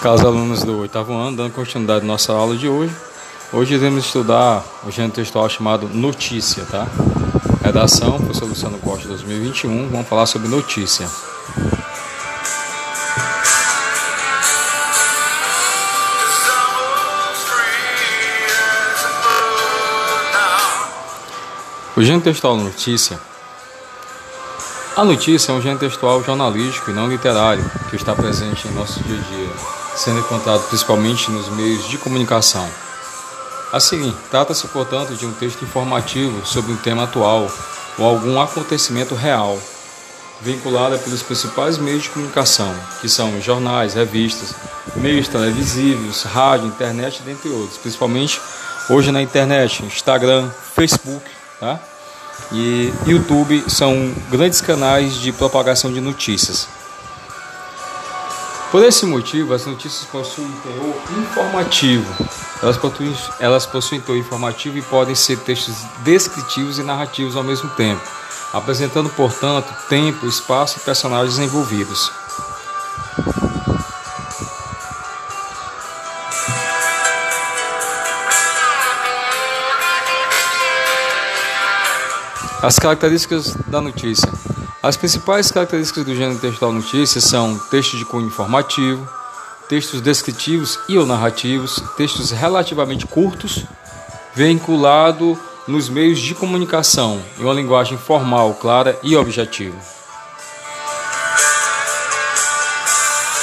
Caros alunos do oitavo ano, dando continuidade à nossa aula de hoje, hoje iremos estudar o gênero textual chamado notícia, tá? Redação, professor Luciano Costa 2021, vamos falar sobre notícia. O gênero textual notícia. A notícia é um gênero textual jornalístico e não literário que está presente em nosso dia a dia, sendo encontrado principalmente nos meios de comunicação. Assim, trata-se, portanto, de um texto informativo sobre um tema atual ou algum acontecimento real, vinculado pelos principais meios de comunicação, que são jornais, revistas, meios televisivos, rádio, internet, dentre outros, principalmente hoje na internet, Instagram, Facebook, tá? e YouTube são grandes canais de propagação de notícias. Por esse motivo, as notícias possuem teor informativo. Elas possuem, elas possuem teor informativo e podem ser textos descritivos e narrativos ao mesmo tempo, apresentando, portanto, tempo, espaço e personagens envolvidos. As características da notícia. As principais características do gênero textual notícia são textos de cunho informativo, textos descritivos e ou narrativos, textos relativamente curtos, vinculado nos meios de comunicação, em uma linguagem formal, clara e objetiva.